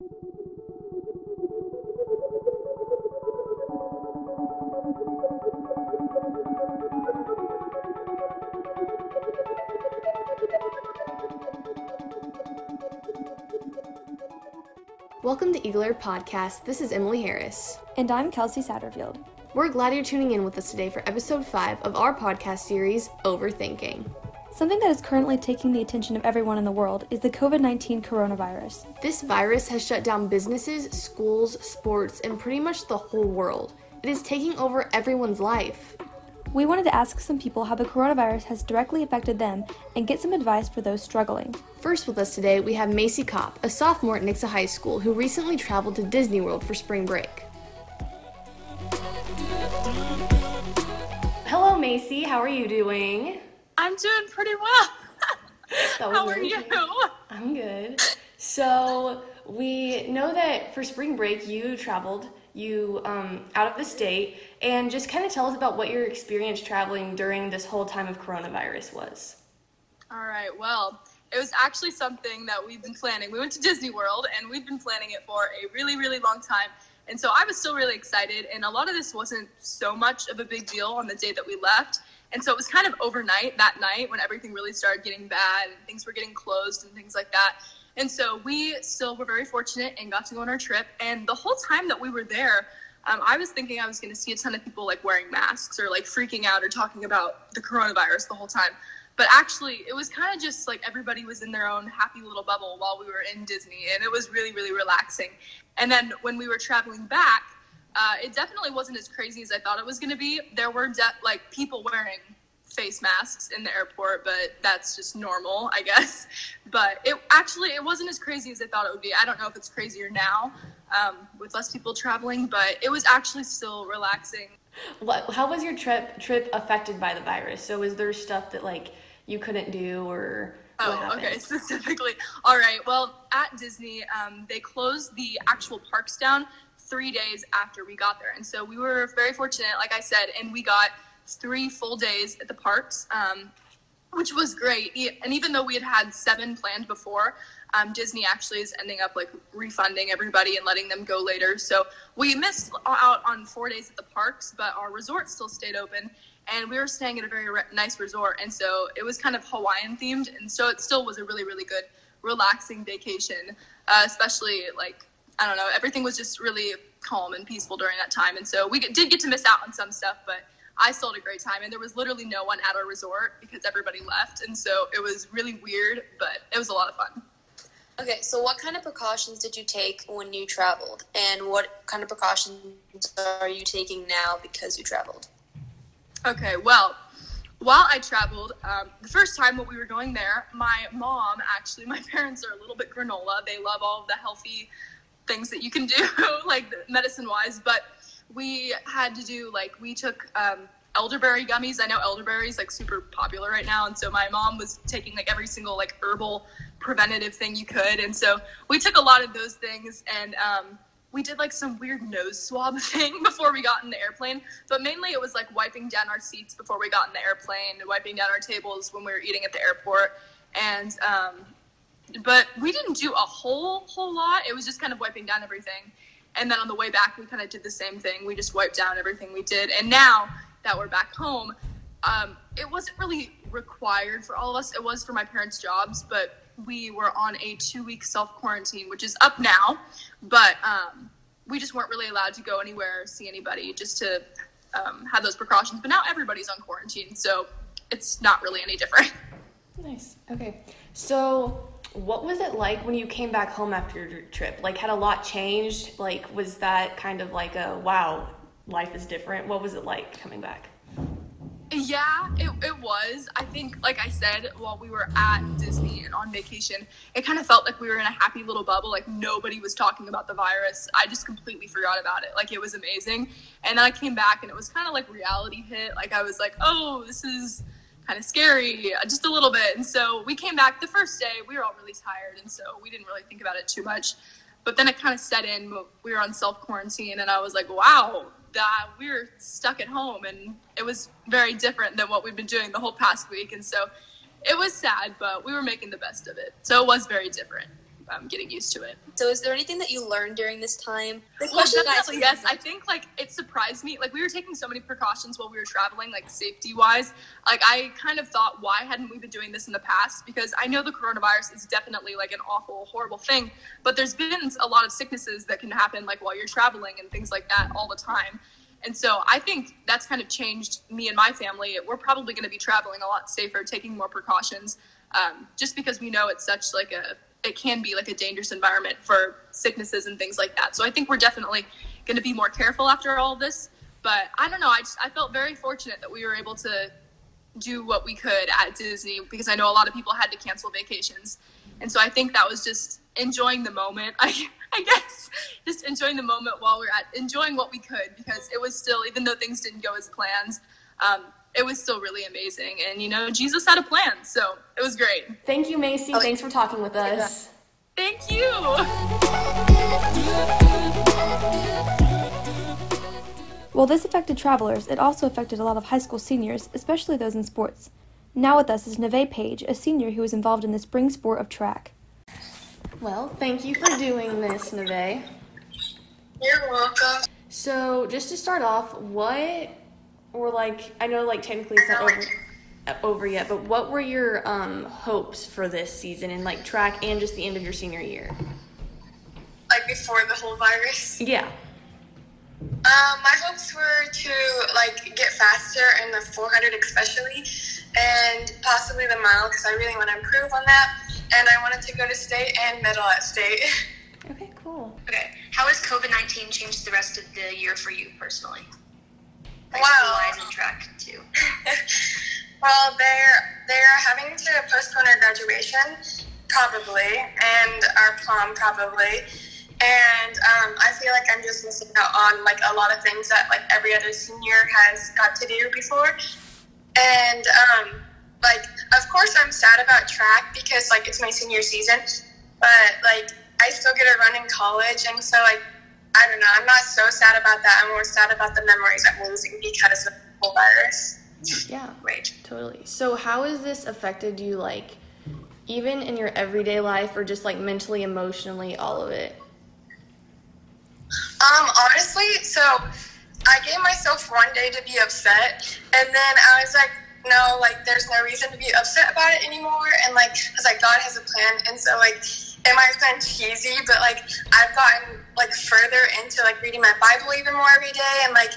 Welcome to Eagle Air Podcast. This is Emily Harris. And I'm Kelsey Satterfield. We're glad you're tuning in with us today for episode 5 of our podcast series, Overthinking. Something that is currently taking the attention of everyone in the world is the COVID 19 coronavirus. This virus has shut down businesses, schools, sports, and pretty much the whole world. It is taking over everyone's life. We wanted to ask some people how the coronavirus has directly affected them and get some advice for those struggling. First with us today, we have Macy Kopp, a sophomore at Nixa High School who recently traveled to Disney World for spring break. Hello, Macy. How are you doing? I'm doing pretty well. How are you? I'm good. So, we know that for spring break you traveled you um, out of the state and just kind of tell us about what your experience traveling during this whole time of coronavirus was All right. Well, it was actually something that we've been planning. We went to Disney World and we've been planning it for a really, really long time. And so I was still really excited. And a lot of this wasn't so much of a big deal on the day that we left. And so it was kind of overnight that night when everything really started getting bad and things were getting closed and things like that. And so we still were very fortunate and got to go on our trip. And the whole time that we were there, um, I was thinking I was going to see a ton of people like wearing masks or like freaking out or talking about the coronavirus the whole time. But actually, it was kind of just like everybody was in their own happy little bubble while we were in Disney. And it was really, really relaxing. And then when we were traveling back, uh, it definitely wasn't as crazy as I thought it was going to be. There were de- like people wearing face masks in the airport, but that's just normal, I guess. But it actually it wasn't as crazy as I thought it would be. I don't know if it's crazier now um, with less people traveling, but it was actually still relaxing. what, how was your trip trip affected by the virus so was there stuff that like you couldn't do or Oh, okay, specifically. All right. Well, at Disney, um, they closed the actual parks down three days after we got there. And so we were very fortunate, like I said, and we got three full days at the parks, um, which was great. And even though we had had seven planned before, um, Disney actually is ending up like refunding everybody and letting them go later. So we missed out on four days at the parks, but our resort still stayed open. And we were staying at a very re- nice resort. And so it was kind of Hawaiian themed. And so it still was a really, really good, relaxing vacation, uh, especially like, I don't know, everything was just really calm and peaceful during that time. And so we did get to miss out on some stuff, but I still had a great time. And there was literally no one at our resort because everybody left. And so it was really weird, but it was a lot of fun. Okay, so what kind of precautions did you take when you traveled? And what kind of precautions are you taking now because you traveled? Okay, well, while I traveled, um, the first time when we were going there, my mom actually, my parents are a little bit granola. They love all the healthy things that you can do, like medicine wise, but we had to do, like, we took um, elderberry gummies. I know elderberry is like super popular right now, and so my mom was taking like every single like herbal preventative thing you could, and so we took a lot of those things and. Um, we did like some weird nose swab thing before we got in the airplane, but mainly it was like wiping down our seats before we got in the airplane, wiping down our tables when we were eating at the airport, and um, but we didn't do a whole whole lot. It was just kind of wiping down everything, and then on the way back we kind of did the same thing. We just wiped down everything we did, and now that we're back home, um, it wasn't really required for all of us. It was for my parents' jobs, but we were on a two week self quarantine, which is up now. But um, we just weren't really allowed to go anywhere, see anybody, just to um, have those precautions. But now everybody's on quarantine, so it's not really any different. Nice. Okay. So, what was it like when you came back home after your trip? Like, had a lot changed? Like, was that kind of like a wow, life is different? What was it like coming back? Yeah, it, it was. I think, like I said, while we were at Disney and on vacation, it kind of felt like we were in a happy little bubble. Like nobody was talking about the virus. I just completely forgot about it. Like it was amazing. And then I came back and it was kind of like reality hit. Like I was like, oh, this is kind of scary, just a little bit. And so we came back the first day. We were all really tired. And so we didn't really think about it too much. But then it kind of set in. We were on self quarantine and I was like, wow, that we were stuck at home and it was very different than what we've been doing the whole past week and so it was sad but we were making the best of it so it was very different um, getting used to it. So, is there anything that you learned during this time? The Well, question I yes. I think like it surprised me. Like we were taking so many precautions while we were traveling, like safety wise. Like I kind of thought, why hadn't we been doing this in the past? Because I know the coronavirus is definitely like an awful, horrible thing, but there's been a lot of sicknesses that can happen like while you're traveling and things like that all the time. And so I think that's kind of changed me and my family. We're probably going to be traveling a lot safer, taking more precautions, um, just because we know it's such like a it can be like a dangerous environment for sicknesses and things like that. So I think we're definitely going to be more careful after all this. But I don't know. I just I felt very fortunate that we were able to do what we could at Disney because I know a lot of people had to cancel vacations. And so I think that was just enjoying the moment. I I guess just enjoying the moment while we're at enjoying what we could because it was still even though things didn't go as planned, um, it was still really amazing. And you know, Jesus had a plan, so it was great. Thank you, Macy. Thanks for talking with us. Thank you. While this affected travelers, it also affected a lot of high school seniors, especially those in sports. Now with us is Neve Page, a senior who was involved in the spring sport of track. Well, thank you for doing this, Neve. You're welcome. So, just to start off, what were like? I know, like technically it's not over, uh, over yet, but what were your um, hopes for this season in like track and just the end of your senior year? like before the whole virus. Yeah. Um, my hopes were to like get faster in the 400 especially, and possibly the mile because I really want to improve on that. And I wanted to go to state and medal at state. Okay, cool. Okay. How has COVID 19 changed the rest of the year for you personally? Like Wow. and track too. well, they're they're having to postpone our graduation probably, and our prom probably. And um, I feel like I'm just missing out on like a lot of things that like every other senior has got to do before. And um, like, of course, I'm sad about track because like it's my senior season, but like I still get to run in college, and so like I don't know. I'm not so sad about that. I'm more sad about the memories I'm losing because of the whole virus. Yeah, Right. totally. So, how has this affected you, like, even in your everyday life, or just like mentally, emotionally, all of it? Um, honestly, so I gave myself one day to be upset, and then I was like, no, like there's no reason to be upset about it anymore, and like, cause like, God has a plan, and so like, it might sound cheesy, but like, I've gotten like further into like reading my Bible even more every day, and like,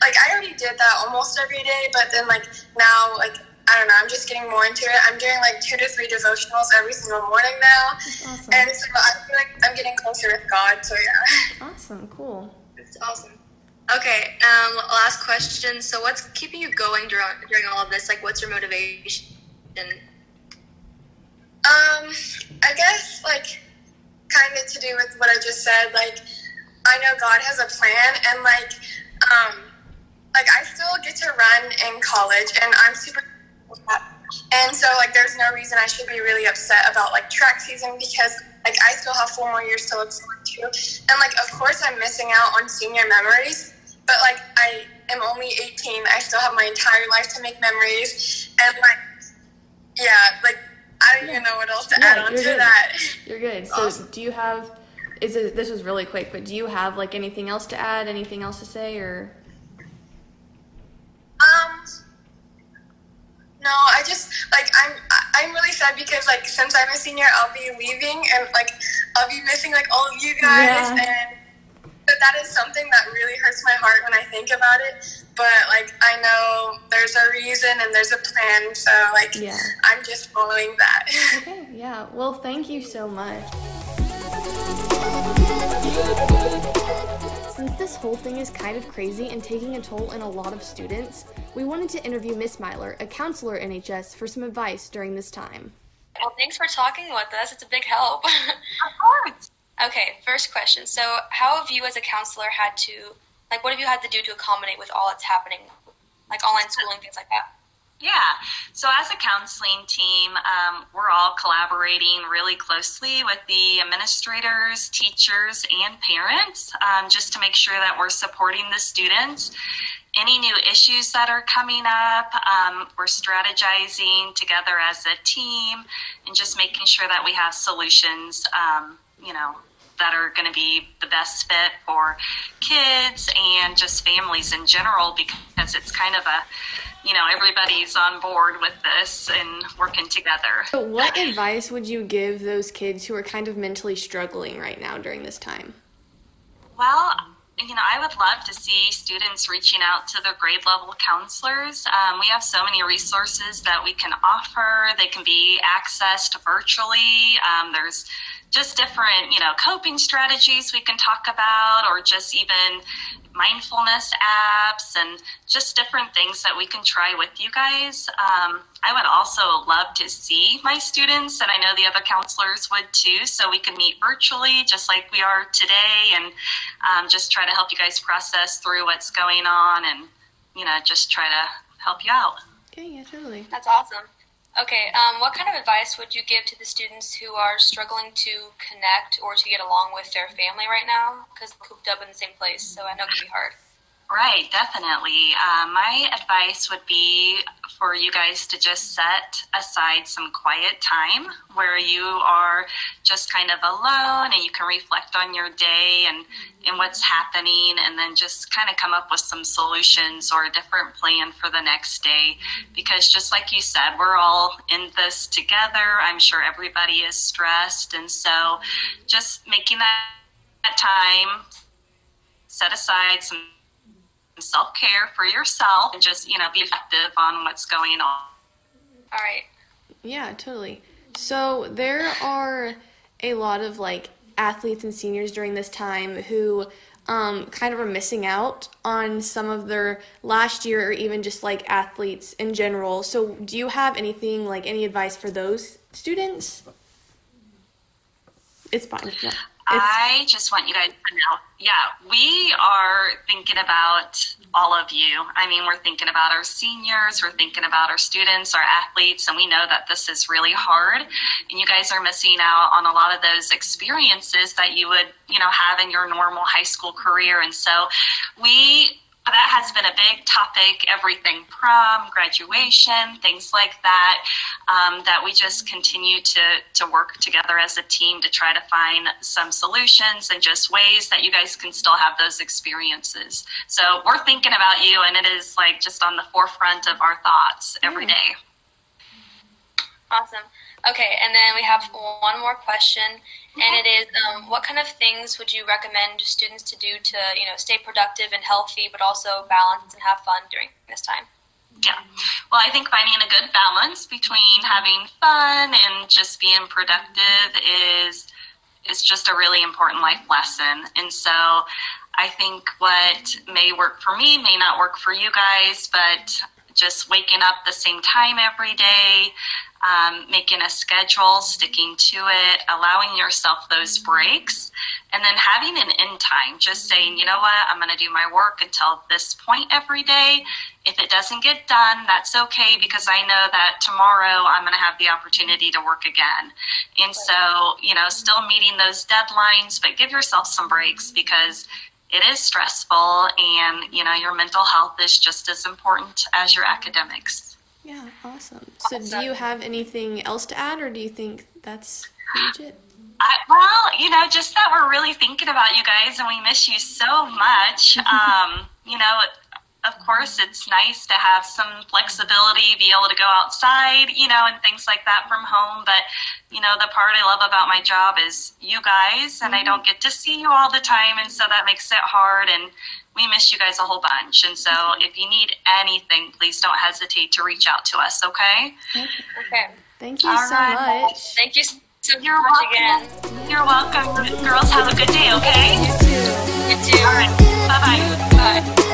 like I already did that almost every day, but then like now, like. I don't know. I'm just getting more into it. I'm doing like two to three devotionals every single morning now, awesome. and so I feel like I'm getting closer with God. So yeah. awesome, cool. It's awesome. Okay. Um, last question. So, what's keeping you going during during all of this? Like, what's your motivation? Um, I guess like kind of to do with what I just said. Like, I know God has a plan, and like, um, like I still get to run in college, and I'm super. And so, like, there's no reason I should be really upset about like track season because like I still have four more years to look forward to, and like, of course, I'm missing out on senior memories. But like, I am only 18. I still have my entire life to make memories, and like, yeah, like I don't even know what else to Yeah, add on to good. that. You're good. So, do you have? Is it? This was really quick, but do you have like anything else to add? Anything else to say, or? Um, no, I just like I'm I'm really sad because like since I'm a senior, I'll be leaving and like I'll be missing like all of you guys Yeah. and. But that is something that really hurts my heart when I think about it. But like I know there's a reason and there's a plan, so like Yeah. I'm just following that. Okay. Yeah. Well, thank you so much. Since this whole thing is kind of crazy and taking a toll in a lot of students, we wanted to interview Miss Myler, a counselor at NHS, for some advice during this time. Well, thanks for talking with us. It's a big help. Of course. Okay, first question. So, how have you as a counselor had to, like, what have you had to do to accommodate with all that's happening, like online schooling, things like that? Yeah. So, as a counseling team, um, we're all collaborating really closely with the administrators, teachers, and parents um, just to make sure that we're supporting the students. Any new issues that are coming up, um, we're strategizing together as a team and just making sure that we have solutions, um, you know, that are going to be the best fit for kids and just families in general because it's kind of a you know everybody's on board with this and working together. So what advice would you give those kids who are kind of mentally struggling right now during this time? Well, you know, I would love to see students reaching out to their grade level counselors. Um, we have so many resources that we can offer. They can be accessed virtually. Um, there's just different, you know, coping strategies we can talk about, or just even mindfulness apps and just different things that we can try with you guys. Um, I would also love to see my students, and I know the other counselors would too, so we can meet virtually just like we are today and um, just try to help you guys process through what's going on and, you know, just try to help you out. Okay, yeah, totally. That's awesome. Okay, um, what kind of advice would you give to the students who are struggling to connect or to get along with their family right now? Because they're cooped up in the same place, so I know it can be hard. Right, definitely. Uh, my advice would be for you guys to just set aside some quiet time where you are just kind of alone and you can reflect on your day and, and what's happening and then just kind of come up with some solutions or a different plan for the next day. Because just like you said, we're all in this together. I'm sure everybody is stressed. And so just making that, that time, set aside some self care for yourself and just, you know, be effective on what's going on. All right. Yeah, totally. So there are a lot of like athletes and seniors during this time who um, kind of are missing out on some of their last year or even just like athletes in general. So do you have anything like any advice for those students? It's fine. Yeah. I just want you guys to know, yeah, we are thinking about all of you. I mean, we're thinking about our seniors, we're thinking about our students, our athletes, and we know that this is really hard. And you guys are missing out on a lot of those experiences that you would, you know, have in your normal high school career. And so we that has been a big topic everything prom graduation things like that um, that we just continue to to work together as a team to try to find some solutions and just ways that you guys can still have those experiences. So we're thinking about you and it is like just on the forefront of our thoughts every day. Awesome okay and then we have one more question and it is um, what kind of things would you recommend students to do to you know stay productive and healthy but also balance and have fun during this time? Yeah. Well i think finding a good balance between having fun and just being productive is is just a really important life lesson. And so i think what may work for me may not work for you guys but just waking up the same time every day um, making a schedule, sticking to it, allowing yourself those breaks, and then having an end time. Just saying, you know what, I'm going to do my work until this point every day. If it doesn't get done, that's okay because I know that tomorrow I'm going to have the opportunity to work again. And so, you know, still meeting those deadlines, but give yourself some breaks because it is stressful and, you know, your mental health is just as important as your academics. Yeah, awesome. So, do you have anything else to add, or do you think that's legit? I, well, you know, just that we're really thinking about you guys and we miss you so much. um, you know, of course, it's nice to have some flexibility, be able to go outside, you know, and things like that from home. But, you know, the part I love about my job is you guys, and I don't mm-hmm. get to see you all the time. And so that makes it hard. And we miss you guys a whole bunch. And so mm-hmm. if you need anything, please don't hesitate to reach out to us, okay? Okay. Thank you All so right. much. Thank you so You're much welcome. again. You're welcome. Girls, have a good day, okay? You too. You too. All right. Bye-bye. Bye.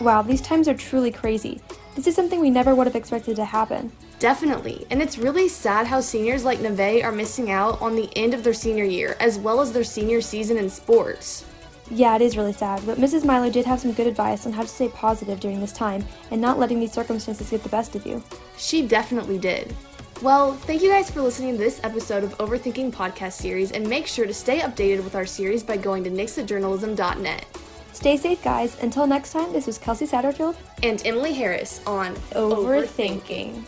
Wow, these times are truly crazy. This is something we never would have expected to happen. Definitely. And it's really sad how seniors like Neve are missing out on the end of their senior year, as well as their senior season in sports. Yeah, it is really sad, but Mrs. Milo did have some good advice on how to stay positive during this time and not letting these circumstances get the best of you. She definitely did. Well, thank you guys for listening to this episode of Overthinking Podcast Series, and make sure to stay updated with our series by going to nixajournalism.net. Stay safe, guys. Until next time, this was Kelsey Satterfield And Emily Harris on Overthinking.